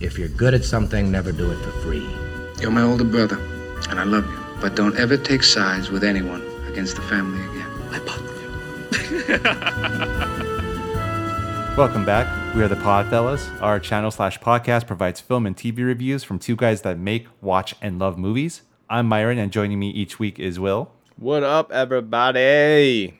If you're good at something, never do it for free. You're my older brother, and I love you. But don't ever take sides with anyone against the family again. I bought Welcome back. We are the Podfellas. Our channel slash podcast provides film and TV reviews from two guys that make, watch, and love movies. I'm Myron, and joining me each week is Will. What up, everybody?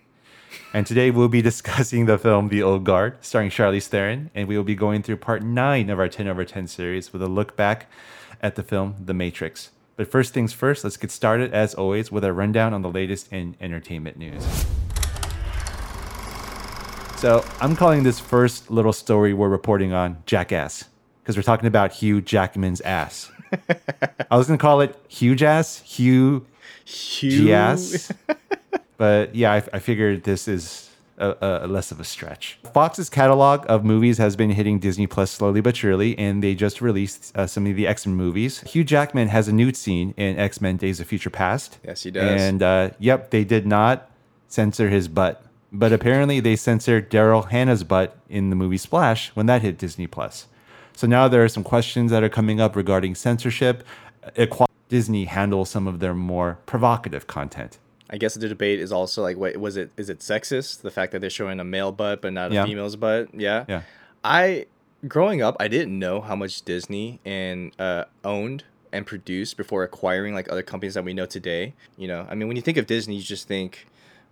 And today we'll be discussing the film The Old Guard, starring Charlize Theron, and we will be going through part nine of our 10 over 10 series with a look back at the film The Matrix. But first things first, let's get started, as always, with a rundown on the latest in entertainment news. So I'm calling this first little story we're reporting on Jackass, because we're talking about Hugh Jackman's ass. I was going to call it Huge Ass, Hugh Hugh. Yes. but yeah, I, I figured this is a, a less of a stretch. Fox's catalog of movies has been hitting Disney Plus slowly but surely, and they just released uh, some of the X Men movies. Hugh Jackman has a nude scene in X Men Days of Future Past. Yes, he does. And uh, yep, they did not censor his butt. But apparently, they censored Daryl Hannah's butt in the movie Splash when that hit Disney Plus. So now there are some questions that are coming up regarding censorship. Equality Disney handle some of their more provocative content. I guess the debate is also like, wait, was it is it sexist? The fact that they're showing a male butt but not a Yeah. female's butt? Yeah. Yeah. I growing up, I didn't know how much Disney and uh, owned and produced before acquiring like other companies that we know today. You know, I mean, when you think of Disney, you just think,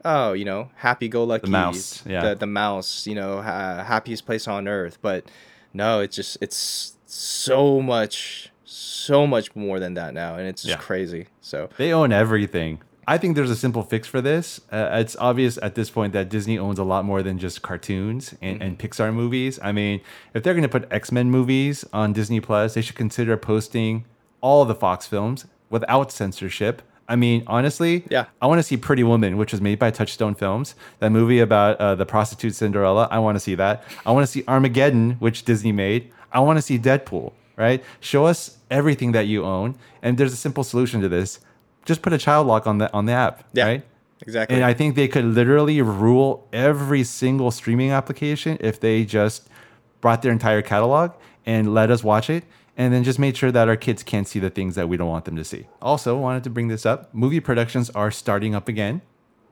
oh, you know, happy go lucky, The mouse, yeah. the, the mouse, you know, ha- happiest place on earth. But no, it's just it's so much, so much more than that now, and it's just Yeah. crazy. So They own everything. I think there's a simple fix for this. Uh, it's obvious at this point that Disney owns a lot more than just cartoons and, and Pixar movies. I mean, if they're going to put X Men movies on Disney Plus, they should consider posting all the Fox films without censorship. I mean, honestly, Yeah. I want to see Pretty Woman, which was made by Touchstone Films. That movie about uh, the prostitute Cinderella. I want to see that. I want to see Armageddon, which Disney made. I want to see Deadpool. Right? Show us everything that you own, and there's a simple solution to this. Just put a child lock on the on the app. Yeah. Right? exactly. And I think they could literally rule every single streaming application if they just brought their entire catalog and let us watch it and then just made sure that our kids can't see the things that we don't want them to see. Also, wanted to bring this up. Movie productions are starting up again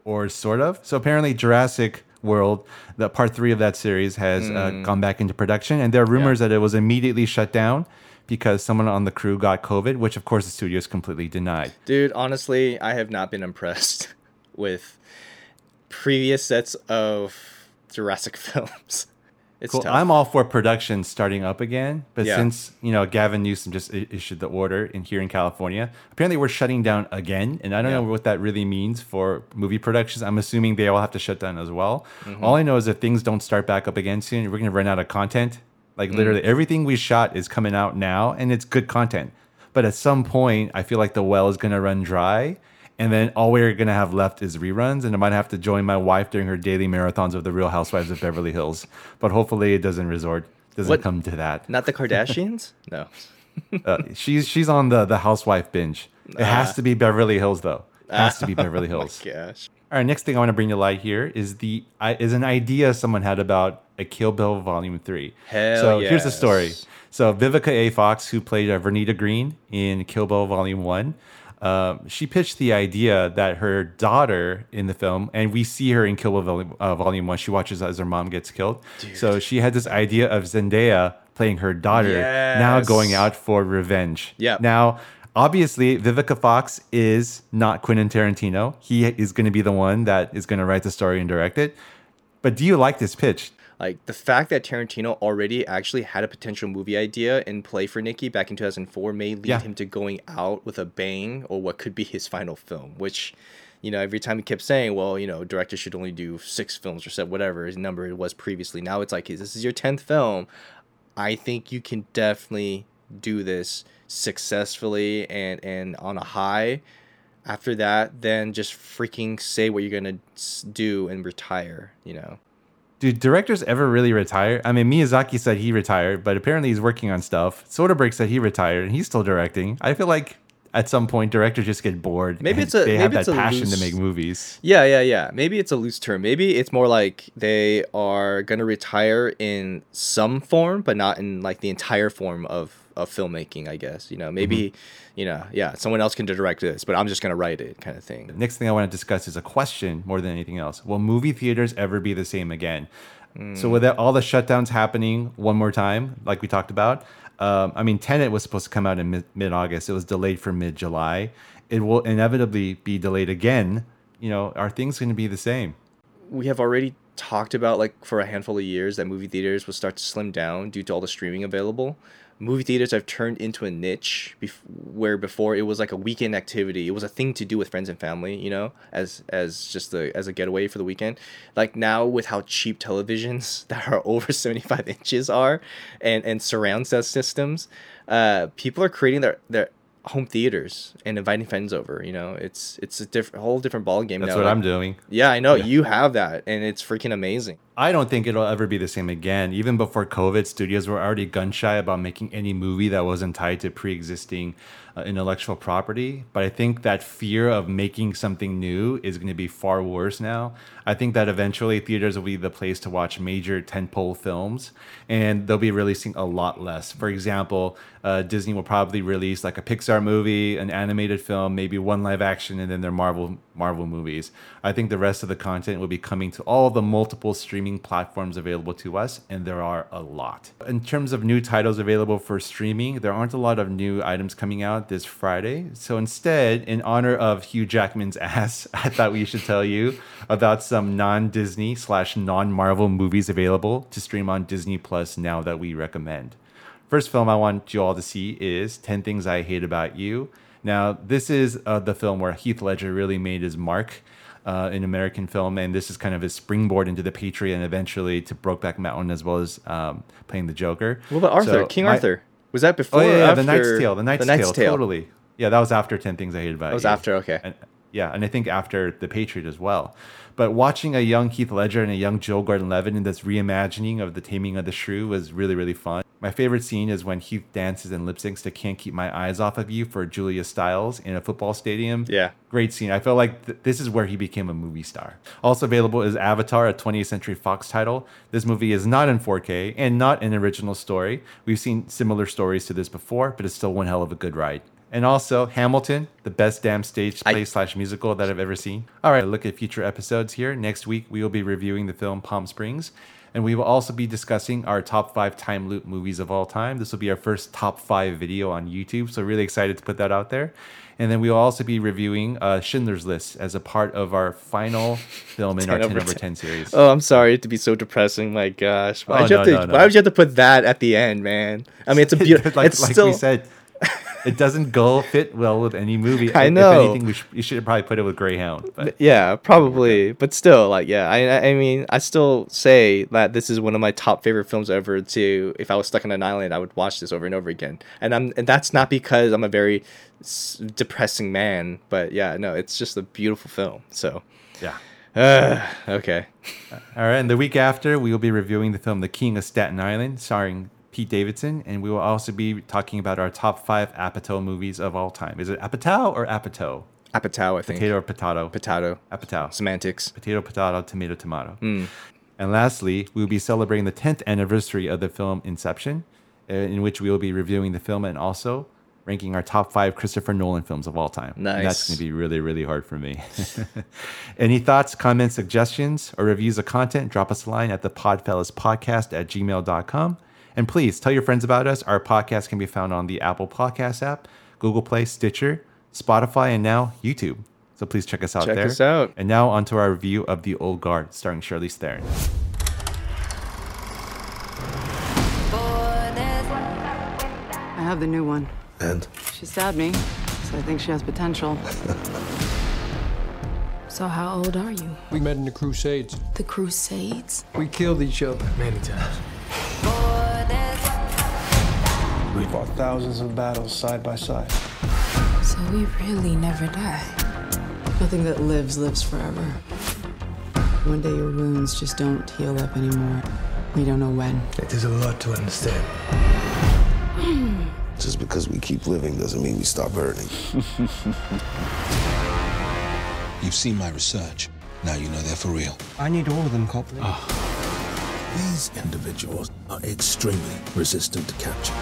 or sort of. So apparently Jurassic World, the part 3 of that series has uh, gone back into production and there are rumors that it was immediately shut down because someone on the crew got COVID, which of course the studio studios completely denied. Dude, honestly, I have not been impressed with previous sets of Jurassic films. It's Cool. tough. I'm all for production starting up again, but Yeah. since you know Gavin Newsom just issued the order in here in California, apparently we're shutting down again, and I don't know what that really means for movie productions. I'm assuming they all have to shut down as well. Mm-hmm. All I know is if things don't start back up again soon, we're gonna run out of content. Like Mm. literally everything we shot is coming out now, and it's good content. But at some point, I feel like the well is gonna run dry. And then all we're gonna have left is reruns, and I might have to join my wife during her daily marathons of the Real Housewives of Beverly Hills. But hopefully, it doesn't resort, doesn't What? come to that. Not the Kardashians? no. Uh, she's she's on the the housewife binge. It has to be Beverly Hills though. It has to be Beverly Hills. Gosh. All right, next thing I want to bring to light here is the is an idea someone had about a Kill Bill Volume Three. Hell so here's the story. So Vivica A. Fox, who played uh, Vernita Green in Kill Bill Volume One, um, she pitched the idea that her daughter in the film, and we see her in Kill Bill Volume, uh, Volume One. She watches as her mom gets killed. So she had this idea of Zendaya playing her daughter, now going out for revenge. Yep. Now, obviously, Vivica Fox is not Quentin Tarantino. He is going to be the one that is going to write the story and direct it. But do you like this pitch? Like the fact that Tarantino already actually had a potential movie idea in play for Nikki back in 2004 may lead Yeah. him to going out with a bang or what could be his final film, which you know, every time he kept saying, well, you know, directors should only do six films or seven, whatever his number it was previously. Now it's like, this is your 10th film. I think you can definitely do this successfully and, and on a high. After that, then just freaking say what you're going to do and retire, you know? Do directors ever really retire? I mean, Miyazaki said he retired, but apparently he's working on stuff. Soderbergh said he retired and he's still directing. I feel like at some point directors just get bored. Maybe it's a- they have maybe that passion loose- to make movies. Yeah, yeah, yeah. Maybe it's a loose term. Maybe it's more like they are gonna retire in some form, but not in like the entire form of of filmmaking. I guess you know. Maybe Mm-hmm. you know, yeah, someone else can direct this, but I'm just gonna write it, kind of thing. The Next thing I want to discuss is a question more than anything else. Will movie theaters ever be the same again? So with that, all the shutdowns happening one more time, like we talked about, um, I mean, Tenet was supposed to come out in mid August. It was delayed for mid July. It will inevitably be delayed again. You know, are things going to be the same? we have already talked about like for a handful of years that movie theaters will start to slim down due to all the streaming available. Movie theaters have turned into a niche bef- where before it was like a weekend activity. It was a thing to do with friends and family, you know, as as just a as a getaway for the weekend. Like now with how cheap televisions that are over 75 inches are and and surround sound systems, uh people are creating their their home theaters and inviting friends over, you know. It's it's a different whole different ball game That's now. what like- I'm doing. yeah, I know you have that, and it's freaking amazing. I don't think it'll ever be the same again. Even before COVID, studios were already gun shy about making any movie that wasn't tied to pre existing uh, intellectual property. But I think that fear of making something new is going to be far worse now. I think that eventually theaters will be the place to watch major tentpole films, and they'll be releasing a lot less. For example, uh, Disney will probably release like a Pixar movie, an animated film, maybe one live action, and then their Marvel Marvel movies. I think the rest of the content will be coming to all the multiple streaming platforms available to us, and there are a lot. In terms of new titles available for streaming, there aren't a lot of new items coming out this Friday. So instead, in honor of Hugh Jackman's ass, I thought we should tell you about some non-Disney slash non-Marvel movies available to stream on Disney Plus now that we recommend. First film I want you all to see is 10 Things I Hate About You. Now, this is uh, the film where Heath Ledger really made his mark uh, in American film, and this is kind of his springboard into The Patriot and eventually to Brokeback Mountain as well as um, playing the Joker. What about Arthur? So King my- Arthur? Was that before? Oh yeah, yeah the Knight's Tale. The Knight's, Knight's Tale, Totally. Yeah, that was after Ten Things I Hate About That was You. after, okay. And, yeah, and I think after The Patriot as well. But watching a young Heath Ledger and a young Joe Gordon-Levitt in this reimagining of The Taming of the Shrew was really, really fun. My favorite scene is when Heath dances and lip syncs to "Can't Keep My Eyes Off of You" for Julia Stiles in a football stadium. Yeah. Great scene. I feel like th- this is where he became a movie star. Also available is Avatar, a 20th Century Fox title. This movie is not in 4K and not an original story. We've seen similar stories to this before, but it's still one hell of a good ride. And also Hamilton, the best damn stage I- play slash musical that I've ever seen. All right, look at future episodes here. Next week we will be reviewing the film Palm Springs. And we will also be discussing our top five time loop movies of all time. This will be our first top five video on YouTube. So, really excited to put that out there. And then we will also be reviewing uh, Schindler's List as a part of our final film in our 10 10 over over 10. 10 series. Oh, I'm sorry to be so depressing. My gosh, why Oh, would you have no, to? no, Why would you have to put that at the end, man? I mean, it's a beautiful. like, it's like still. we said, it doesn't go fit well with any movie. I know. If anything, we sh- you should probably put it with Greyhound. But yeah, probably, but still, like, yeah. I, I- I mean, I still say that this is one of my top favorite films ever. To if I was stuck on an island, I would watch this over and over again. And I'm, and that's not because I'm a very depressing man, but yeah, no, it's just a beautiful film. So, yeah. uh, okay, All right, and the week after, we will be reviewing the film The King of Staten Island, starring Pete Davidson, and we will also be talking about our top five Apatow movies of all time. Is it Apatow or Apatow? Apatow, I think. Potato or potato? Potato. Apatow. Semantics. Potato, potato, tomato, tomato. And lastly, we will be celebrating the 10th anniversary of the film Inception, uh, in which we will be reviewing the film and also ranking our top five Christopher Nolan films of all time. And that's going to be really, really hard for me. Any thoughts, comments, suggestions, or reviews of content, drop us a line at the Podfellas Podcast at gmail.com. And please tell your friends about us. Our podcast can be found on the Apple Podcast app, Google Play, Stitcher, Spotify, and now YouTube. So please check us out Check there. us out. And now onto our review of The Old Guard, starring Charlize Theron. I have the new one. And She stabbed me, so I think she has potential. So how old are you? We met in the Crusades. The Crusades? We killed each other many times. We fought thousands of battles side by side. So we really never die. Nothing that lives lives forever. One day your wounds just don't heal up anymore. We don't know when. it is a lot to understand. Just because because we keep living doesn't mean we stop hurting. You've seen my research. Now you know they're for real. I need all of them, Copley. Ah. These individuals are extremely resistant to capture.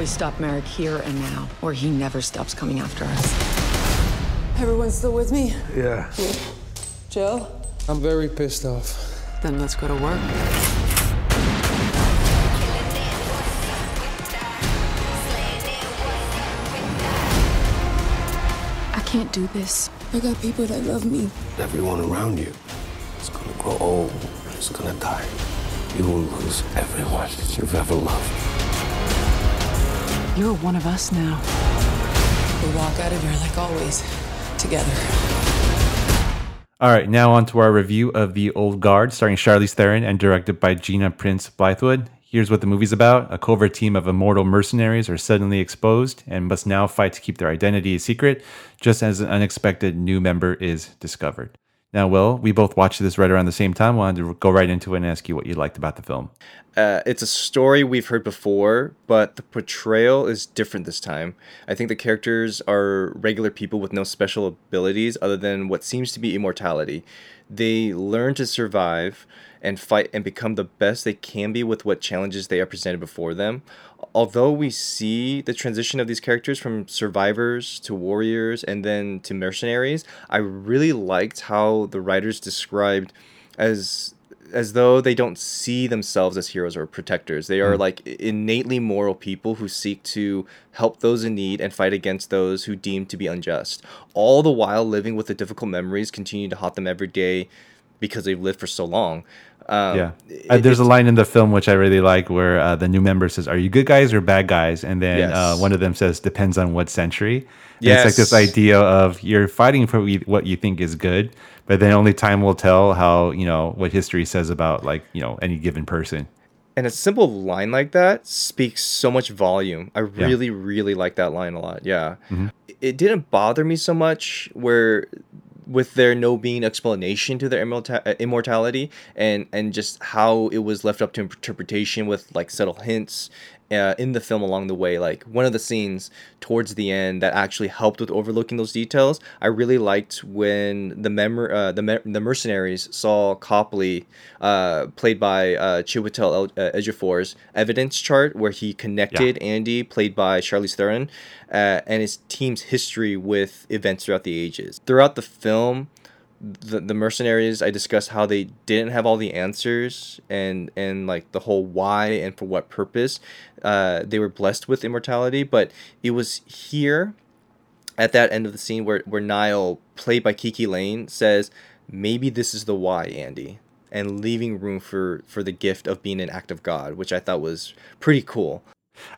We stop Merrick here and now, or he never stops coming after us. Everyone still with me? Yeah. Jill? I'm very pissed off. Then let's go to work. I can't do this. I got people that love me. Everyone around you is gonna grow old and is gonna die. You will lose everyone you've ever loved. You're one of us now. We walk out of here like always, together. All right, now on to our review of The Old Guard, starring Charlize Theron and directed by Gina Prince Bythewood. Here's what the movie's about. A covert team of immortal mercenaries are suddenly exposed and must now fight to keep their identity a secret, just as an unexpected new member is discovered. Now, Will, we both watched this right around the same time. I Wanted to go right into it and ask you what you liked about the film. uh, it's a story we've heard before, but the portrayal is different this time. I think the characters are regular people with no special abilities other than what seems to be immortality. They learn to survive and fight and become the best they can be with what challenges they are presented before them. Although we see the transition of these characters from survivors to warriors and then to mercenaries, I really liked how the writers described as as though they don't see themselves as heroes or protectors. They are hmm. like innately moral people who seek to help those in need and fight against those who deem to be unjust. All the while living with the difficult memories continue to haunt them every day because they've lived for so long. Um, yeah. it- Uh, there's a line in the film which I really like where uh, the new member says, Are you good guys or bad guys? And then uh, one of them says, Depends on what century. And It's like this idea of you're fighting for what you think is good, but then only time will tell how, you know, what history says about, like, you know, any given person. And a simple line like that speaks so much volume. I Yeah. really, really like that line a lot. Yeah. Mhm. It didn't bother me so much where with there no being explanation to their immorta- uh, immortality and and just how it was left up to interpretation with like subtle hints uh, in the film along the way like one of the scenes towards the end that actually helped with overlooking those details i really liked when the memor- uh, the, mer- the mercenaries saw copley uh, played by uh, chiwetel El- uh, ejiofor's evidence chart where he connected andy played by charlize theron uh, and his team's history with events throughout the ages. Throughout the film the, the mercenaries i discussed how they didn't have all the answers and and like the whole why and for what purpose uh, they were blessed with immortality but it was here at that end of the scene where, where nile played by kiki layne says maybe this is the why andy and leaving room for for the gift of being an act of god which i thought was pretty cool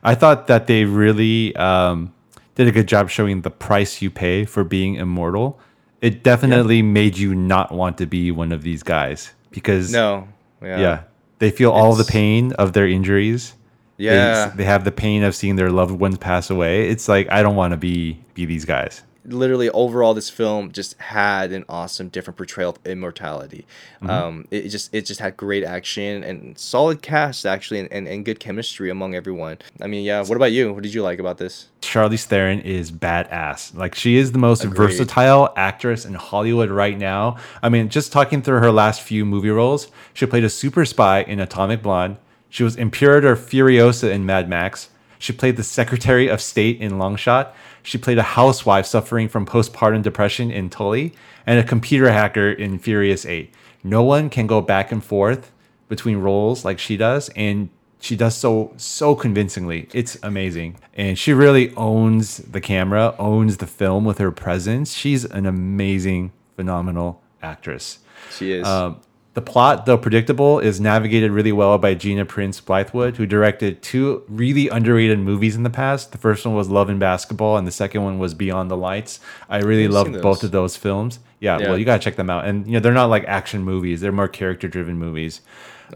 I thought that they really um, did a good job showing the price you pay for being immortal. It definitely made you not want to be one of these guys because no yeah, yeah, they feel all the pain of their injuries. They- Yeah. they, have the pain of seeing their loved ones pass away. It's like I don't want to be be these guys. Literally overall this film just had an awesome different portrayal of immortality Mhm. um it just it just had great action and solid cast actually and, and, and good chemistry among everyone i mean yeah what about you what did you like about this Charlize Theron is badass. Like she is the most Agreed. versatile actress in Hollywood right now. I mean, just talking through her last few movie roles, she played a super spy in Atomic Blonde. She was Imperator Furiosa in Mad Max. She played the Secretary of State in Longshot. She played a housewife suffering from postpartum depression in Tully, and a computer hacker in Furious 8. No one can go back and forth between roles like she does, and she does so so convincingly. It's amazing. And she really owns the camera, owns the film with her presence. She's an amazing, phenomenal actress. She is. Um, the plot, though predictable, is navigated really well by Gina Prince Bythewood, who directed two really underrated movies in the past. The first one was Love and Basketball, and the second one was Beyond the Lights. I really I've loved both of those films. Yeah, Yeah. well, you gotta check them out. And you know, they're not like action movies; they're more character-driven movies.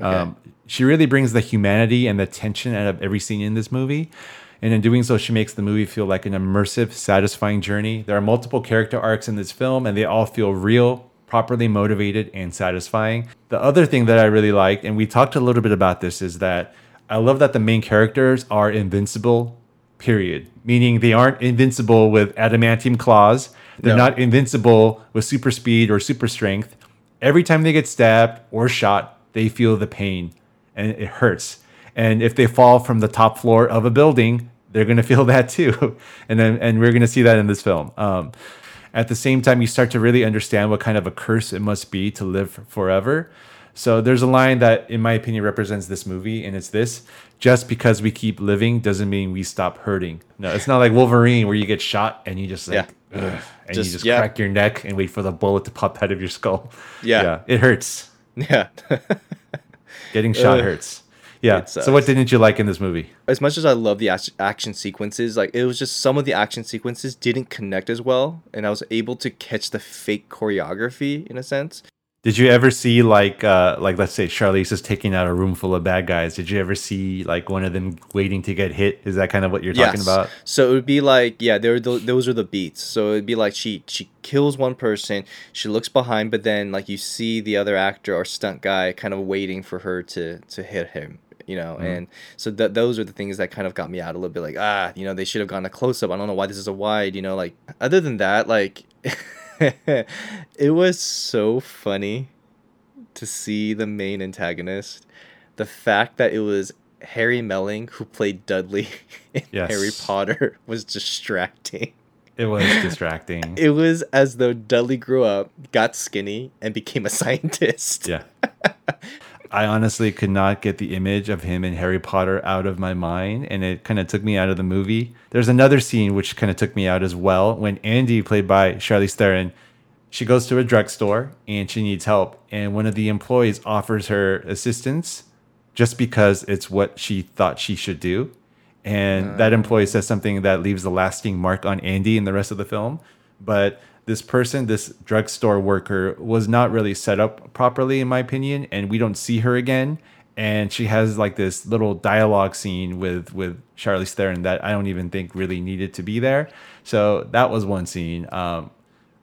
Um, she really brings the humanity and the tension out of every scene in this movie. And in doing so, she makes the movie feel like an immersive, satisfying journey. There are multiple character arcs in this film, and they all feel real, properly motivated, and satisfying. The other thing that I really liked, and we talked a little bit about this, is that I love that the main characters are invincible, period. Meaning they aren't invincible with adamantium claws. They're No. not invincible with super speed or super strength. Every time they get stabbed or shot, they feel the pain and it hurts. And if they fall from the top floor of a building, they're going to feel that too. and then, and we're going to see that in this film. Um, at the same time, you start to really understand what kind of a curse it must be to live forever. So there's a line that, in my opinion, represents this movie, and it's this: "Just because we keep living doesn't mean we stop hurting." No, it's not like Wolverine where you get shot and you just like, Yeah. and Just- you just yeah. crack your neck and wait for the bullet to pop out of your skull. Yeah. it hurts. Yeah. Getting shot Ugh. hurts. Yeah. So what didn't you like in this movie? as much as I love the action sequences, like it was just some of the action sequences didn't connect as well, and I was able to catch the fake choreography in a sense. Did you ever see like uh like let's say Charlize is taking out a room full of bad guys? Did you ever see like one of them waiting to get hit? Is that kind of what you're talking Yes. about? So it would be like, yeah, there th- those are the beats. So it'd be like she she kills one person, she looks behind, but then like you see the other actor or stunt guy kind of waiting for her to to hit him. You know, and so th- those are the things that kind of got me out a little bit. Like, ah, you know, they should have gone a close up. I don't know why this is a wide. You know, like other than that, like it was so funny to see the main antagonist. The fact that it was Harry Melling who played Dudley in Yes. Harry Potter was distracting. It was distracting. It was as though Dudley grew up, got skinny, and became a scientist. Yeah. I honestly could not get the image of him in Harry Potter out of my mind, and it kind of took me out of the movie. There's another scene which kind of took me out as well when Andy, played by Charlize Theron, she goes to a drugstore and she needs help, and one of the employees offers her assistance just because it's what she thought she should do. And that ah. employee says something that leaves a lasting mark on Andy in the rest of the film. But this person, this drugstore worker, was not really set up properly, in my opinion, and we don't see her again. And she has like this little dialogue scene with with Charlize Theron that I don't even think really needed to be there. So that was one scene. Um,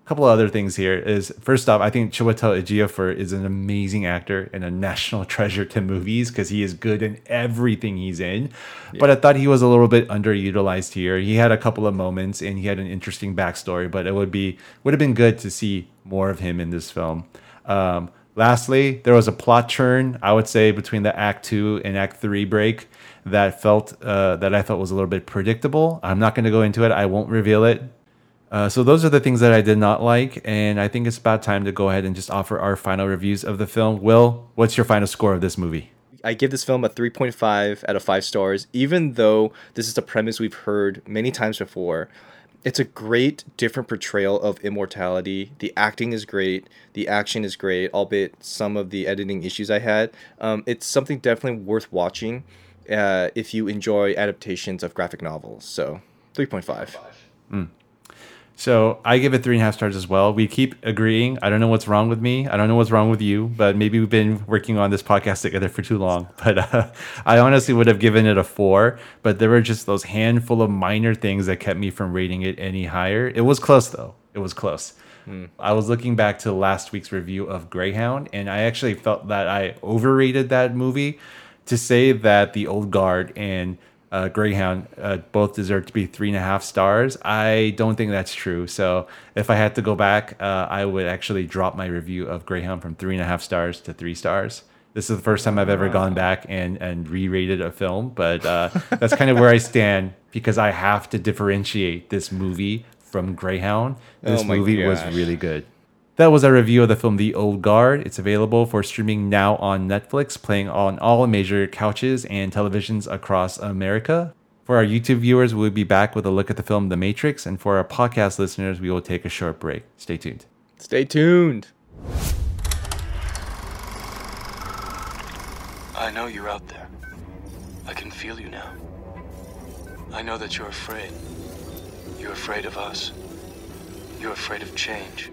couple of other things here is first off, I think Chiwetel Ejiofor is an amazing actor and a national treasure to movies because he is good in everything he's in. But I thought he was a little bit underutilized here. He had a couple of moments and he had an interesting backstory, but it would be would have been good to see more of him in this film. Um, lastly, there was a plot turn I would say between the Act Two and Act Three break that felt uh, that I felt was a little bit predictable. I'm not going to go into it. I won't reveal it. Uh, so those are the things that I did not like, and I think it's about time to go ahead and just offer our final reviews of the film. Will, what's your final score of this movie? I give this film a 3.5 out of 5 stars, even though this is a premise we've heard many times before. It's a great, different portrayal of immortality. The acting is great, the action is great, albeit some of the editing issues I had. Um, it's something definitely worth watching uh, if you enjoy adaptations of graphic novels. So, 3.5. So I give it three and a half stars as well. We keep agreeing. I don't know what's wrong with me. I don't know what's wrong with you, but maybe we've been working on this podcast together for too long. But uh, I honestly would have given it a four, but there were just those handful of minor things that kept me from rating it any higher. It was close though. It was close. I was looking back to last week's review of Greyhound, and I actually felt that I overrated that movie to say that the old guard and uh, Greyhound uh, both deserve to be three and a half stars. I don't think that's true. So if I had to go back, uh, I would actually drop my review of Greyhound from three and a half stars to three stars. This is the first time I've ever gone back and, and re-rated a film, but uh, that's kind of where I stand because I have to differentiate this movie from Greyhound. This Oh movie was really good. That was our review of the film The Old Guard. It's available for streaming now on Netflix, playing on all major couches and televisions across America. For our YouTube viewers, we'll be back with a look at the film The Matrix, and for our podcast listeners, we will take a short break. Stay tuned. Stay tuned. I know you're out there. I can feel you now. I know that you're afraid. You're afraid of us. You're afraid of change.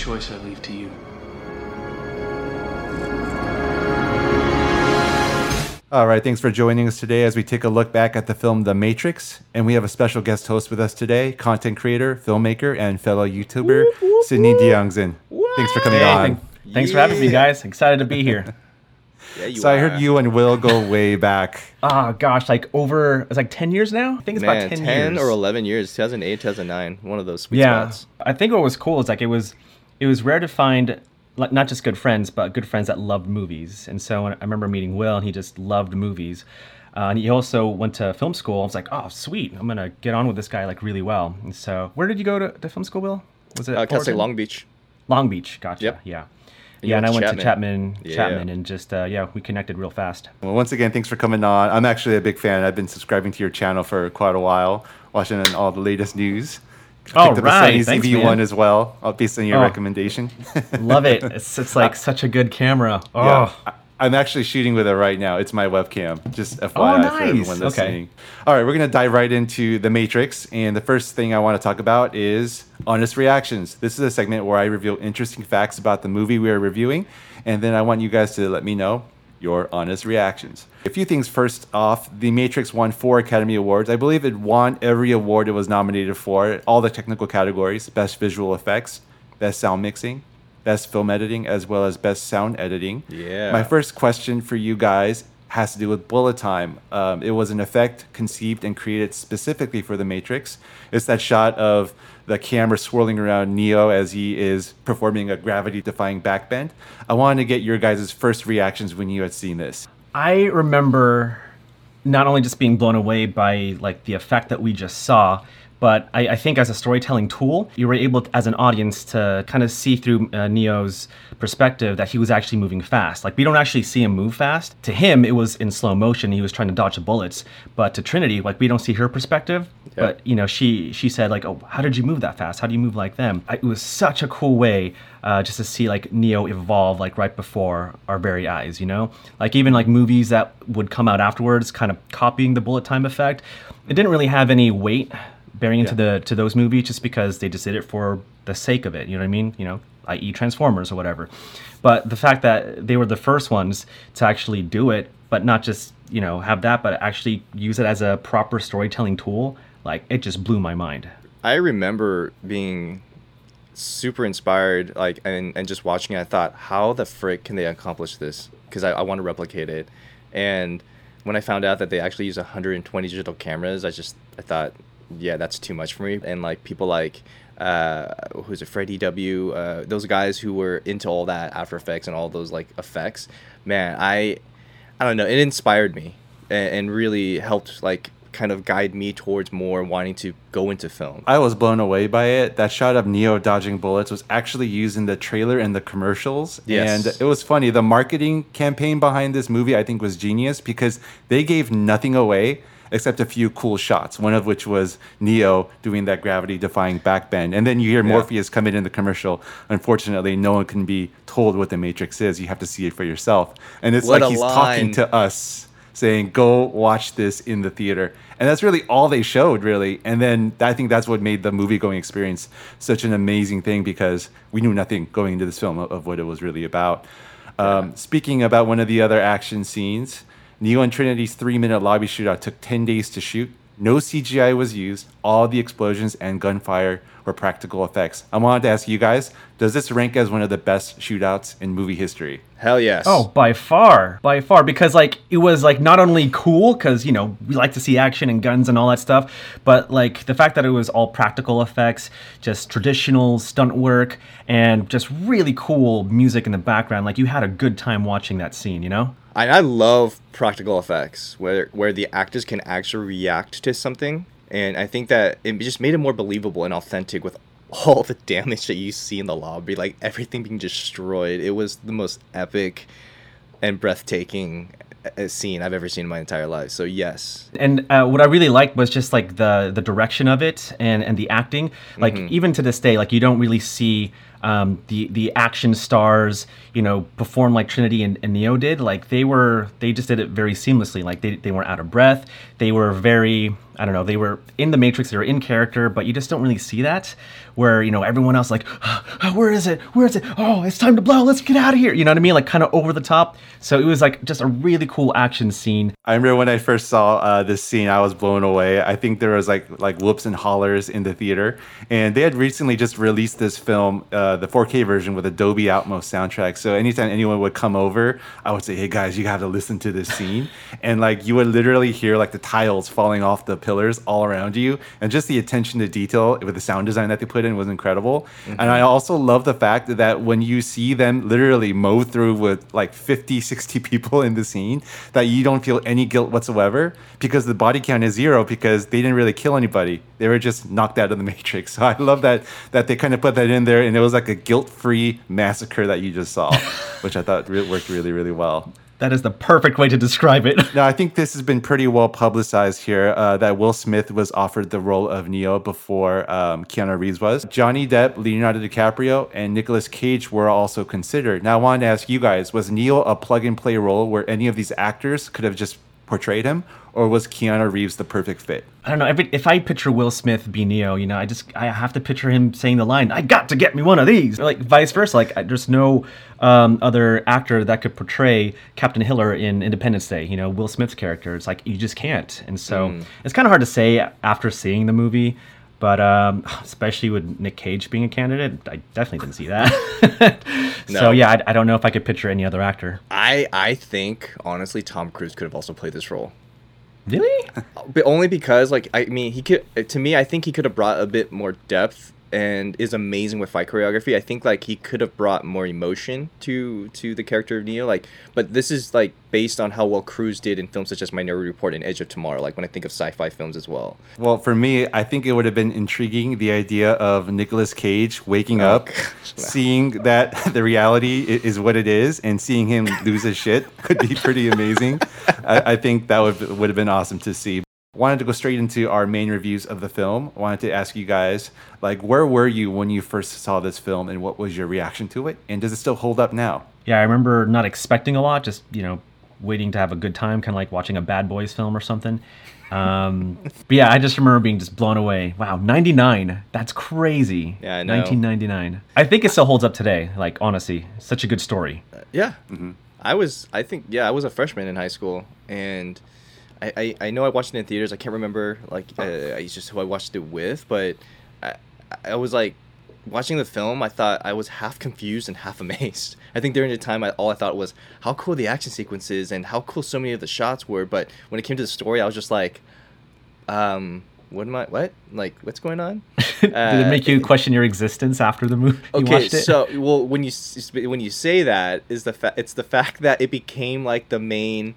Choice I leave to you. All right, thanks for joining us today as we take a look back at the film The Matrix. And we have a special guest host with us today, content creator, filmmaker, and fellow YouTuber, Sidney Diongzon. Thanks for coming Hey, on. thank- thanks for having me, guys. Excited to be here. Yeah, you so I heard you and Will go way back. Oh gosh, like over it's like ten years now. I think it's Man, about 10, ten, years. or 11 years, 2008, 2009, one of those sweet yeah, spots. I think what was cool is like it was it was rare to find not just good friends, but good friends that loved movies. And so I remember meeting Will, and he just loved movies. Uh, and he also went to film school. I was like, oh, sweet, I'm gonna get on with this guy like really well. And so, where did you go to, to film school, Will? Was it Uh, Cal State Long Beach. Long Beach, gotcha. Yep. Yeah. And yeah, and I went went to to Chapman. Chapman, Yeah. Chapman, and just uh, yeah, we connected real fast. Well, once again, thanks for coming on. I'm actually a big fan. I've been subscribing to your channel for quite a while, watching all the latest news. All Picked up a Sony thanks, ZV-1 man. as well, based on your Oh. recommendation. Love it. It's, it's like such a good camera. Oh, Yeah, I- I'm actually shooting with it right now. It's my webcam. Just oh, FYI for Oh, nice. everyone Okay. listening. All right, we're gonna dive right into the Matrix, and the first thing I want to talk about is honest reactions. This is a segment where I reveal interesting facts about the movie we are reviewing, and then I want you guys to let me know your honest reactions. A few things first off, The Matrix won four Academy Awards. I believe it won every award it was nominated for, all the technical categories: best visual effects, best sound mixing, best film editing, as well as best sound editing. Yeah. My first question for you guys has to do with bullet time. Um, it was an effect conceived and created specifically for The Matrix. It's that shot of the camera swirling around Neo as he is performing a gravity defying backbend. I wanted to get your guys' first reactions when you had seen this. I remember not only just being blown away by like the effect that we just saw, but I, I think as a storytelling tool, you were able, as an audience, to kind of see through uh, Neo's perspective that he was actually moving fast. Like we don't actually see him move fast. To him, it was in slow motion. He was trying to dodge the bullets. But to Trinity, like we don't see her perspective. But you know, she she said like, "Oh, how did you move that fast? How do you move like them?" I, it was such a cool way uh, just to see like Neo evolve like right before our very eyes. You know, like even like movies that would come out afterwards, kind of copying the bullet time effect. It didn't really have any weight bearing into the to those movies just because they just did it for the sake of it. You know what I mean? You know, i.e. Transformers or whatever. But the fact that they were the first ones to actually do it, but not just you know have that, but actually use it as a proper storytelling tool, like it just blew my mind. I remember being super inspired, like, and, and just watching it. I thought, how the frick can they accomplish this? Because I, I want to replicate it. And when I found out that they actually use 120 digital cameras, I just I thought, yeah, that's too much for me. And like people like uh, who's it, Freddie W, uh, those guys who were into all that After Effects and all those like effects, man, I I don't know, it inspired me and, and really helped like kind of guide me towards more wanting to go into film. I was blown away by it. That shot of Neo dodging bullets was actually used in the trailer and the commercials. Yes. And it was funny. The marketing campaign behind this movie, I think, was genius because they gave nothing away except a few cool shots, one of which was Neo doing that gravity defying backbend. And then you hear Yeah. Morpheus come in in the commercial. Unfortunately, no one can be told what the Matrix is. You have to see it for yourself. And it's What like he's talking to us saying go watch this in the theater and that's really all they showed really and then i think that's what made the movie going experience such an amazing thing because we knew nothing going into this film of, of what it was really about um, speaking about one of the other action scenes neo and trinity's three minute lobby shootout took 10 days to shoot no cgi was used all the explosions and gunfire were practical effects i wanted to ask you guys does this rank as one of the best shootouts in movie history Hell yes. Oh, by far, by far, because like it was like not only cool because you know we like to see action and guns and all that stuff, but like the fact that it was all practical effects, just traditional stunt work, and just really cool music in the background. Like you had a good time watching that scene, you know? I, I love practical effects where where the actors can actually react to something, and I think that it just made it more believable and authentic with all the damage that you see in the lobby, like everything being destroyed. It was the most epic and breathtaking uh, scene I've ever seen in my entire life. So yes, And uh, what I really liked was just like the the direction of it and and the acting. Like Mhm. even to this day, like you don't really see um, the the action stars, you know, perform like Trinity and, and Neo did. Like they were, they just did it very seamlessly. Like they, they weren't out of breath. They were very, I don't know, they were in the Matrix. They were in character, but you just don't really see that. Where you know everyone else like, oh, where is it? Where is it? Oh, it's time to blow. Let's get out of here. You know what I mean? Like kind of over the top. So it was like just a really cool action scene. I remember when I first saw uh, this scene, I was blown away. I think there was like like whoops and hollers in the theater, and they had recently just released this film, uh, the 4K version with Dolby Atmos soundtrack. So anytime anyone would come over, I would say, "Hey guys, you have to listen to this scene," and like you would literally hear like the tiles falling off the pillars all around you, and just the attention to detail with the sound design that they put in was incredible. And I mm-hmm. also love the fact that when you see them literally mow through with like 50, 60 people in the scene, that you don't feel any guilt whatsoever because the body count is zero because they didn't really kill anybody. They were just knocked out of the matrix. So I love that that they kind of put that in there and it was like a guilt-free massacre that you just saw, which I thought re- worked really, really well. That is the perfect way to describe it. Now, I think this has been pretty well publicized here uh, that Will Smith was offered the role of Neo before um, Keanu Reeves was. Johnny Depp, Leonardo DiCaprio, and Nicolas Cage were also considered. Now, I wanted to ask you guys was Neo a plug and play role where any of these actors could have just portrayed him, or was Keanu Reeves the perfect fit? I don't know. If, if I picture Will Smith be Neo, you know, I just I have to picture him saying the line, "I got to get me one of these." Or like vice versa. Like I- there's no um, other actor that could portray Captain Hiller in Independence Day. You know, Will Smith's character. It's like you just can't. And so Mm. it's kind of hard to say after seeing the movie. But um, especially with Nick Cage being a candidate, I definitely didn't see that. No. So yeah, I, I don't know if I could picture any other actor. I I think honestly Tom Cruise could have also played this role. Really? But only because like I mean he could to me I think he could have brought a bit more depth and is amazing with fight choreography. I think like he could have brought more emotion to to the character of Neo. Like, but this is like based on how well Cruise did in films such as Minority Report and Edge of Tomorrow. Like when I think of sci-fi films as well. Well, for me, I think it would have been intriguing the idea of Nicolas Cage waking Oh, up, seeing that the reality is what it is, and seeing him lose his shit could be pretty amazing. I, I think that would would have been awesome to see. Wanted to go straight into our main reviews of the film. Wanted to ask you guys, like, where were you when you first saw this film, and what was your reaction to it, and does it still hold up now? Yeah, I remember not expecting a lot, just you know, waiting to have a good time, kind of like watching a Bad Boys film or something. Um, but yeah, I just remember being just blown away. Wow, 99. That's crazy. Yeah, I know. 1999. I think it still holds up today. Like honestly, such a good story. Yeah. I was, I think, yeah, I was a freshman in high school, and I, I, I know I watched it in theaters. I can't remember like uh, I just who I watched it with, but I, I was like watching the film. I thought I was half confused and half amazed. I think during the time, I, all I thought was how cool the action sequences and how cool so many of the shots were. But when it came to the story, I was just like, um, what am I? What? Like, what's going on? Did it make you question your existence after the movie? You Okay, watched it? so well, when you when you say that is the fa- it's the fact that it became like the main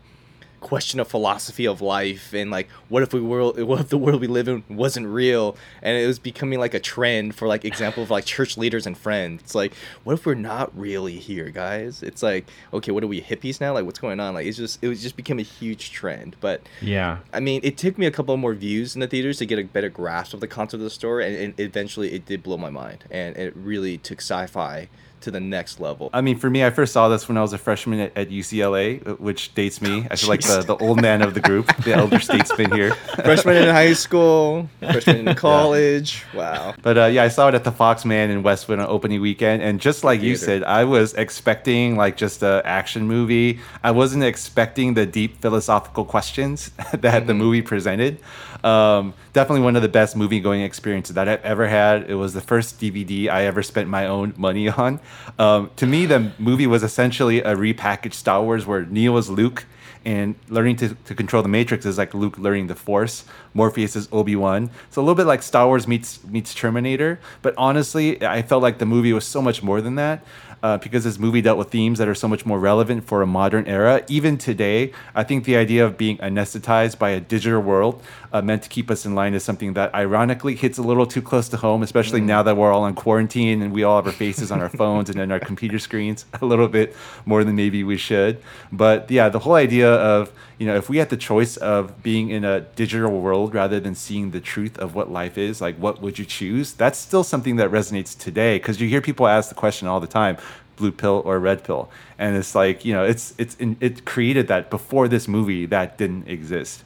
question of philosophy of life and like what if we world what if the world we live in wasn't real? And it was becoming like a trend for like example of like church leaders and friends. It's like what if we're not really here guys? It's like okay what are we hippies now? Like what's going on? Like it's just it was just became a huge trend. But yeah. I mean, it took me a couple more views in the theaters to get a better grasp of the concept of the story, and, and eventually it did blow my mind, and it really took sci-fi to the next level. I mean, for me, I first saw this when I was a freshman at, at UCLA, uh, which dates me. I feel like the, the old man of the group, the elder statesman here. freshman in high school, freshman in college. Wow. But uh, yeah, I saw it at the Foxman in Westwood on opening weekend, and just like you said, I was expecting like just a action movie. I wasn't expecting the deep philosophical questions that the movie presented. Um, definitely one of the best movie going experiences that I've ever had. It was the first DVD I ever spent my own money on. Um, to me, the movie was essentially a repackaged Star Wars where Neo was Luke and learning to, to control the matrix is like luke learning the force morpheus is obi-wan it's a little bit like star wars meets meets terminator but honestly i felt like the movie was so much more than that uh, because this movie dealt with themes that are so much more relevant for a modern era. Even today, I think the idea of being anesthetized by a digital world uh, meant to keep us in line is something that ironically hits a little too close to home, especially now that we're all in quarantine and we all have our faces on our phones and in our computer screens a little bit more than maybe we should. But yeah, the whole idea of you know, if we had the choice of being in a digital world rather than seeing the truth of what life is, like what would you choose? That's still something that resonates today because you hear people ask the question all the time, blue pill or red pill, and it's like you know, it's it's in, it created that before this movie that didn't exist.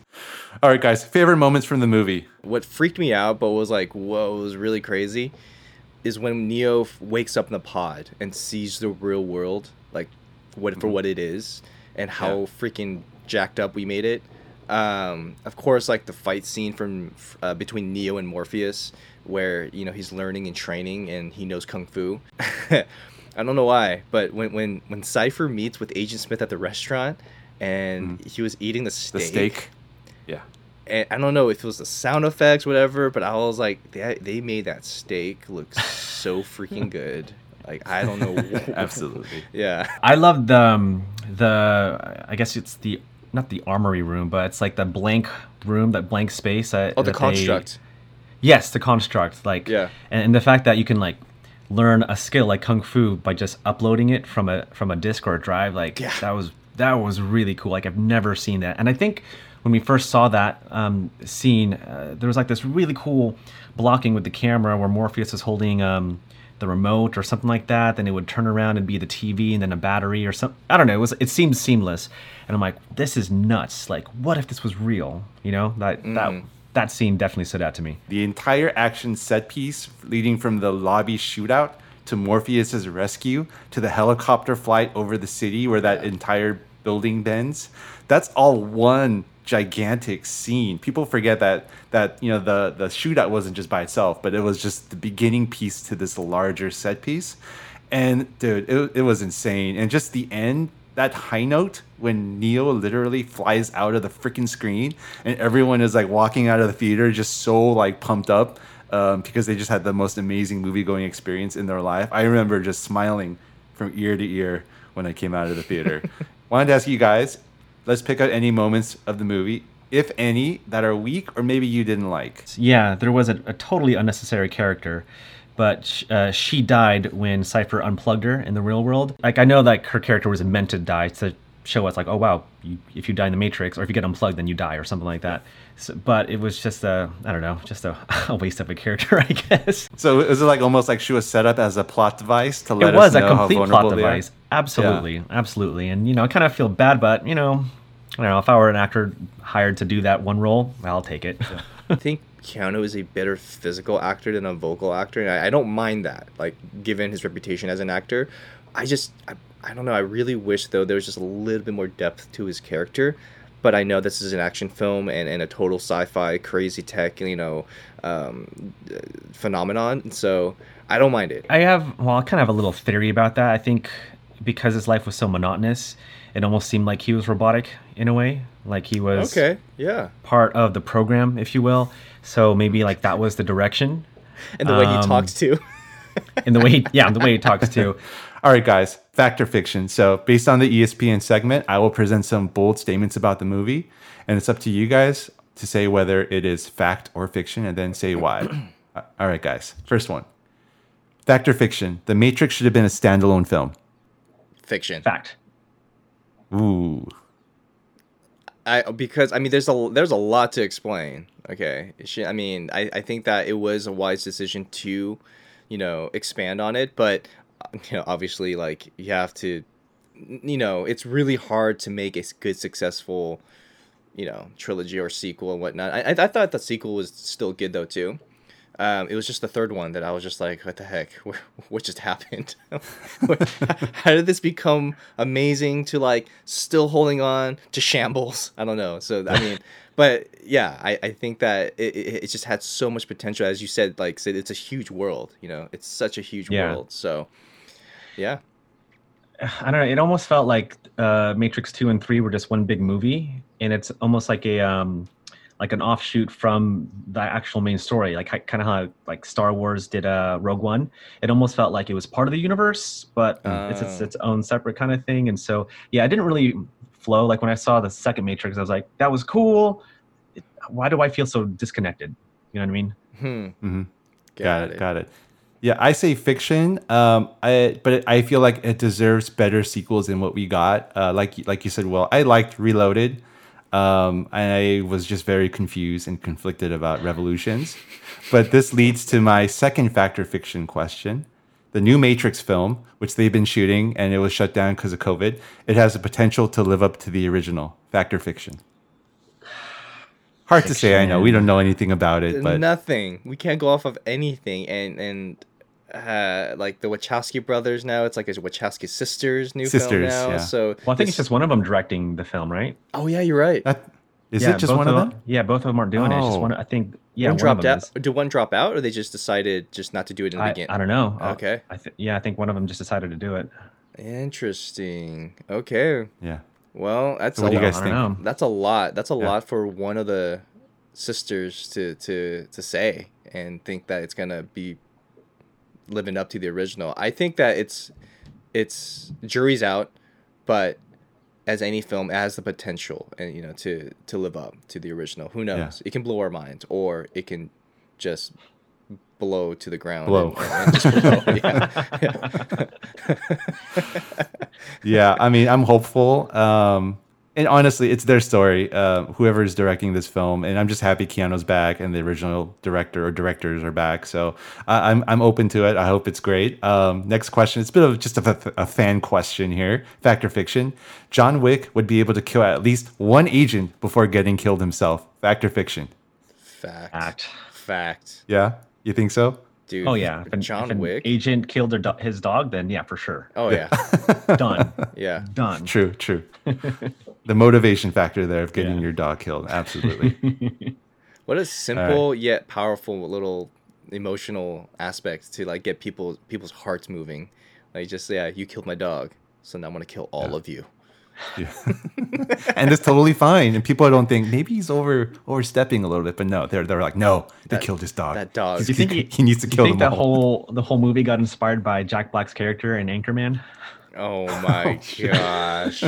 All right, guys, favorite moments from the movie. What freaked me out, but was like, whoa, was really crazy, is when Neo f- wakes up in the pod and sees the real world, like what for what it is, and how Yeah. freaking jacked up we made it. Um, of course, like the fight scene from uh, between Neo and Morpheus, where you know he's learning and training and he knows kung fu. I don't know why, but when when when Cypher meets with Agent Smith at the restaurant, and he was eating the The steak, steak. Yeah. and I don't know if it was the sound effects, whatever, but I was like, they, they made that steak look so freaking good. Like I don't know. Absolutely. Yeah. I love the um, the I guess it's the not the armory room, but it's like the blank room, that blank space. Uh, Oh, the that they- construct. yes, the construct. Like Yeah. and, and the fact that you can like learn a skill like kung fu by just uploading it from a from a disk or a drive. Like Yeah. that was that was really cool. Like I've never seen that, and I think when we first saw that um, scene, uh, there was like this really cool blocking with the camera where Morpheus is holding um, the remote or something like that. Then it would turn around and be the TV and then a battery or something. I don't know. It was it seemed seamless, and I'm like, this is nuts. Like, what if this was real? You know that that that scene definitely stood out to me. The entire action set piece leading from the lobby shootout to Morpheus's rescue to the helicopter flight over the city where that entire building bends. That's all one gigantic scene. People forget that that you know the the shootout wasn't just by itself, but it was just the beginning piece to this larger set piece. And dude, it, it was insane. And just the end, that high note when Neo literally flies out of the freaking screen and everyone is like walking out of the theater just so like pumped up um, because they just had the most amazing movie going experience in their life. I remember just smiling from ear to ear when I came out of the theater. Wanted to ask you guys, let's pick out any moments of the movie, if any, that are weak or maybe you didn't like. Yeah, there was a, a totally unnecessary character, but uh, she died when Cypher unplugged her in the real world. Like, I know that her character was meant to die to show us, like, oh wow, you, if you die in the Matrix, or if you get unplugged, then you die, or something like that. So, but it was just a, I don't know, just a, a waste of a character, I guess. So is it like almost like she was set up as a plot device to let it was us a know how complete vulnerable plot they are? device. Absolutely, absolutely. And you know, I kind of feel bad, but you know, I don't know. If I were an actor hired to do that one role, I'll take it. I think Keanu is a better physical actor than a vocal actor, and I, I don't mind that. Like, given his reputation as an actor, I just, I, I don't know. I really wish though there was just a little bit more depth to his character. But I know this is an action film and, and a total sci-fi, crazy tech, you know, um, phenomenon. So I don't mind it. I have, well, I kind of have a little theory about that. I think because his life was so monotonous, it almost seemed like he was robotic in a way, like he was Okay, yeah. part of the program, if you will. So maybe like that was the direction. And the way he Um, talks too. and the way, he, yeah, the way he talks too. All right, guys, fact or fiction. So, based on the ESPN segment, I will present some bold statements about the movie, and it's up to you guys to say whether it is fact or fiction and then say why. Uh, All right, guys. First one fact or fiction. The Matrix should have been a standalone film. Fiction. Fact. Ooh. I because I mean there's a there's a lot to explain. Okay, She- I mean I, I think that it was a wise decision to, you know, expand on it, but uh, you know obviously like you have to, you know, it's really hard to make a good successful, you know, trilogy or sequel and whatnot. I I, I thought the sequel was still good though too. Um, it was just the third one that I was just like, what the heck? What, what just happened? How did this become amazing to like still holding on to shambles? I don't know. So, I mean, but yeah, I, I think that it, it, it just had so much potential. As you said, like, said, it's a huge world, you know, it's such a huge Yeah. world. So, yeah. I don't know. It almost felt like uh, Matrix Two and Three were just one big movie, and it's almost like a um, like an offshoot from the actual main story, like kind of how like Star Wars did uh, Rogue One. It almost felt like it was part of the universe, but it's, it's Oh. its own separate kind of thing. And so, yeah, I didn't really flow. Like when I saw the second Matrix, I was like, that was cool. It, why do I feel so disconnected? You know what I mean? Hmm. Mm-hmm. Got Got, it, it. Got it. Yeah, I say fiction. Um, I but I feel like it deserves better sequels than what we got. Uh, like like you said, well, I liked Reloaded. Um, I was just very confused and conflicted about revolutions. But this leads to my second factor fiction question. The new Matrix film, which they've been shooting and it was shut down because of COVID, it has the potential to live up to the original. Factor fiction. Hard to say, I know. We don't know anything about it, but nothing. We can't go off of anything, and and uh, like the Wachowski brothers now, it's like a Wachowski sisters new film Sisters, now. yeah. So Well, I think this- it's just one of them directing the film, right? Oh yeah, you're right. that, is yeah, it just one of them? Yeah, both of them aren't doing it. It's just Oh. one. I think. Yeah, one one dropped out. is. Did one drop out, or they just decided just not to do it in the I, beginning? I don't know. Uh, Okay. I th- yeah, I think one of them just decided to do it. Interesting. Okay. Yeah. Well, that's So what a do you lot. guys I think? That's a lot. That's a Yeah. lot for one of the sisters to to to say and think that it's gonna be living up to the original. I think that it's it's jury's out, but as any film has the potential and you know to to live up to the original. Who knows? It can blow our minds or it can just blow to the ground. Blow. and- and blow. Yeah. yeah, I mean, I'm hopeful. Um, and honestly, it's their story. Uh, whoever is directing this film, and I'm just happy Keanu's back and the original director or directors are back. So I, I'm I'm open to it. I hope it's great. Um, next question. It's a bit of just a, a fan question here. Fact or fiction? John Wick would be able to kill at least one agent before getting killed himself. Fact or fiction? Fact. Act. Fact. Yeah, you think so? Dude. Oh yeah, if an, John if an Wick. agent killed their do- his dog, then yeah, for sure, Oh yeah. done, Yeah. done. True, true. the motivation factor there of getting Yeah. your dog killed. Absolutely. What a simple yet powerful little emotional aspect to like get people people's hearts moving. Like just yeah, you killed my dog, so now I'm gonna kill all of you. Yeah. and it's totally fine. And people don't think maybe he's over overstepping a little bit, but no, they're they're like, no, they That- killed his dog. that dog. Do you think he, he, he needs to do you think them the all. whole the whole movie got inspired by Jack Black's character in Anchorman? Oh my gosh.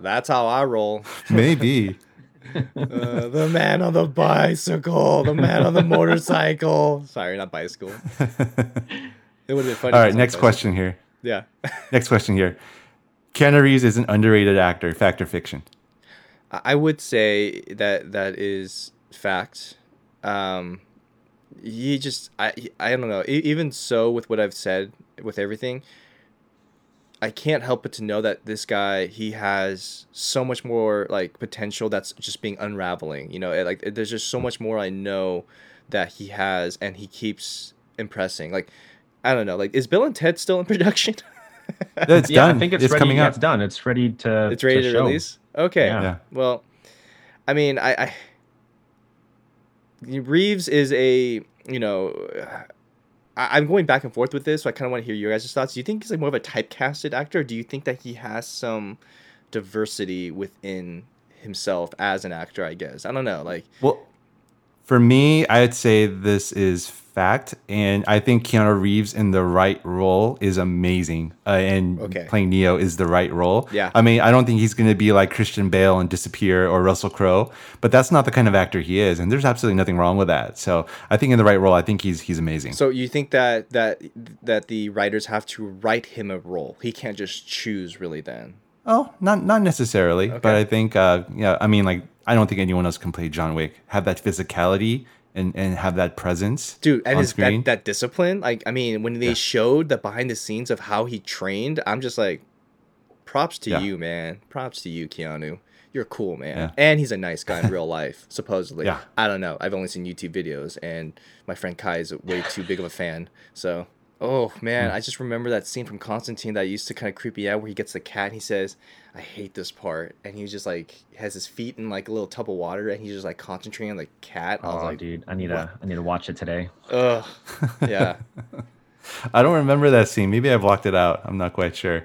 That's how I roll. Maybe. Uh, the man on the bicycle, the man on the motorcycle. Sorry, not bicycle. It would have been funny. All right, next question here. Yeah. Next question here. Keanu Reeves is an underrated actor. Fact or fiction? I would say that that is fact. Um, he just I I don't know. Even so, with what I've said, with everything, I can't help but to know that this guy he has so much more like potential that's just being unraveling. You know, it, like there's just so much more I know that he has, and he keeps impressing. Like I don't know. Like is Bill and Ted still in production? It's yeah, done. I think it's, it's ready. coming yeah, out. It's done. It's ready to. it's ready to, show. release. Okay. Yeah. Yeah. Well, I mean, I, I Reeves is a you know, I, I'm going back and forth with this, so I kind of want to hear your guys' thoughts. Do you think he's like more of a typecasted actor, or do you think that he has some diversity within himself as an actor? I guess I don't know. Like, Well, for me, I'd say this is fact, and I think Keanu Reeves in the right role is amazing, uh, and Okay. playing Neo is the right role. Yeah. I mean, I don't think he's going to be like Christian Bale and disappear or Russell Crowe, but that's not the kind of actor he is, and there's absolutely nothing wrong with that. So I think in the right role, I think he's he's amazing. so you think that that that the writers have to write him a role? He can't just choose, really. Then. Oh, not not necessarily, but I think uh, yeah. I mean, like I don't think anyone else can play John Wick, have that physicality and and have that presence, dude and his that, that discipline like i mean when they showed the behind the scenes of how he trained i'm just like props to Yeah. you man. Props to you keanu. You're cool man. Yeah. and he's a nice guy in real life supposedly. Yeah. i don't know. I've only seen youtube videos and my friend kai is way too big of a fan so. Oh man hmm. i just remember that scene from constantine that used to kind of creep me out where he gets the cat and he says i hate this part and he just like has his feet in like a little tub of water and he's just like concentrating on the cat i was Oh, like dude, I need to. I need to watch it today. Ugh. Yeah. I don't remember that scene. Maybe I blocked it out. I'm not quite sure.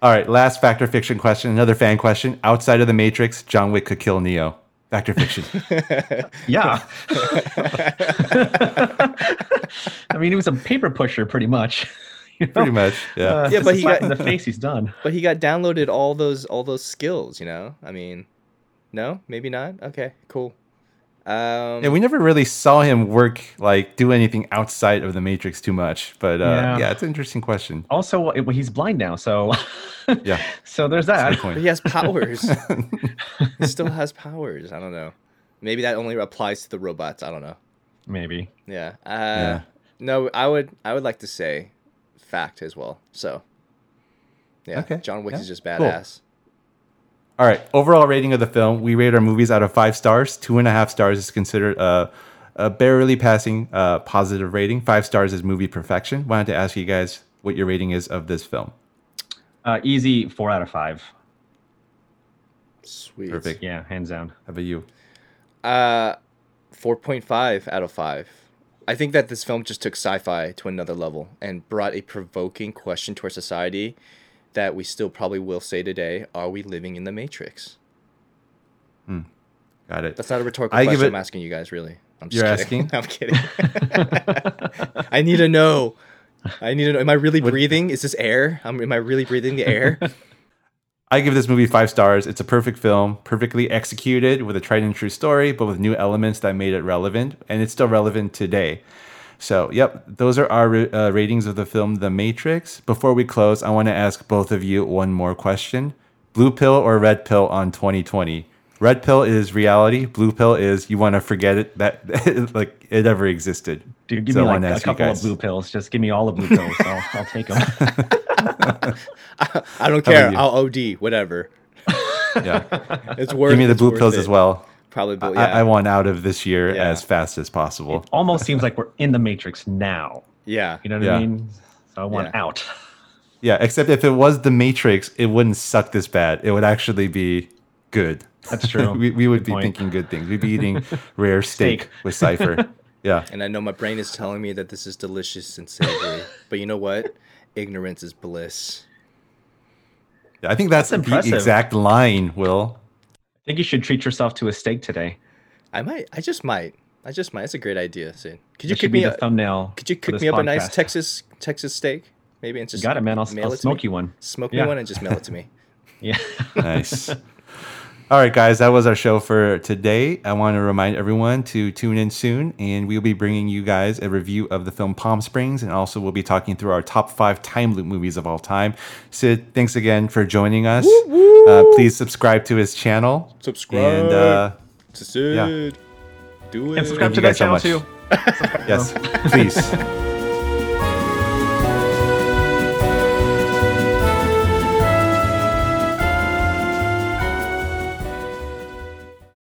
All right, last factor fiction question. Another fan question. Outside of the Matrix, John Wick could kill Neo. Factor fiction. Yeah. I mean, he was a paper pusher, pretty much. You know? Pretty much. Yeah. Uh, Yeah, but he got- in the face. He's done. but he got downloaded all those all those skills, you know? I mean, no, maybe not. Okay, cool. Um, Yeah, we never really saw him work like do anything outside of the Matrix too much. But uh, Yeah. yeah. it's an interesting question. Also, well, he's blind now, so Yeah, so there's that. good point. but he has powers. he still has powers. I don't know. Maybe that only applies to the robots. I don't know. Maybe. Yeah. Uh, Yeah. No, I would. I would like to say fact as well. So. Yeah. Okay, John Wick yeah, is just cool. badass. All right. Overall rating of the film, we rate our movies out of five stars. Two and a half stars is considered a, a barely passing uh, positive rating. Five stars is movie perfection. Wanted to ask you guys what your rating is of this film. Uh, easy four out of five. Sweet. Perfect. Yeah, hands down. How about you? Uh, four point five out of five. I think that this film just took sci-fi to another level and brought a provoking question to our society that we still probably will say today: Are we living in the Matrix? Hmm. Got it. That's not a rhetorical I question. it- I'm asking you guys, really. I'm just You're kidding. asking? I'm kidding. I need to know. I need to know. Am I really breathing? Is this air? Am I really breathing the air? I give this movie five stars. It's a perfect film, perfectly executed with a tried and true story, but with new elements that made it relevant, and it's still relevant today. So, yep, those are our uh, ratings of the film The Matrix. Before we close, I want to ask both of you one more question: Blue pill or red pill on 2020? Red pill is reality. Blue pill is you want to forget it that like it ever existed. Dude, give So me like a couple of blue pills. Just give me all the blue pills. I'll, I'll take them. I don't care. I'll OD. Whatever. Yeah, It's worth. give me the blue pills it. as well. Probably. I, Yeah. I want out of this year Yeah. as fast as possible. Almost seems like we're in the Matrix now. yeah. You know what Yeah. I mean? So I want Yeah. out. Yeah, except if it was the Matrix, it wouldn't suck this bad. It would actually be good. That's true. we, we would Good be point. thinking good things. We'd be eating rare steak, Steak. with Cypher. Yeah. And I know my brain is telling me that this is delicious and savory, but you know what? Ignorance is bliss. I think that's, That's the exact line, Will. I think you should treat yourself to a steak today. I might. I just might. I just might. It's a great idea, Sid. Could you That cook me the a, thumbnail. Could you cook me up a nice. Texas Texas steak? Maybe and just got it, man. I'll- mail I'll it to smoke me? you one. Smoke Yeah. me one and just mail it to me. Yeah. Nice. All right, guys, that was our show for today. I want to remind everyone to tune in soon, and we'll be bringing you guys a review of the film Palm Springs, and also we'll be talking through our top five time loop movies of all time. Sid, thanks again for joining us. Uh, please subscribe to his channel. Subscribe. And uh, To Sid. Do it. And subscribe Thank to that guys so channel too. yes, please.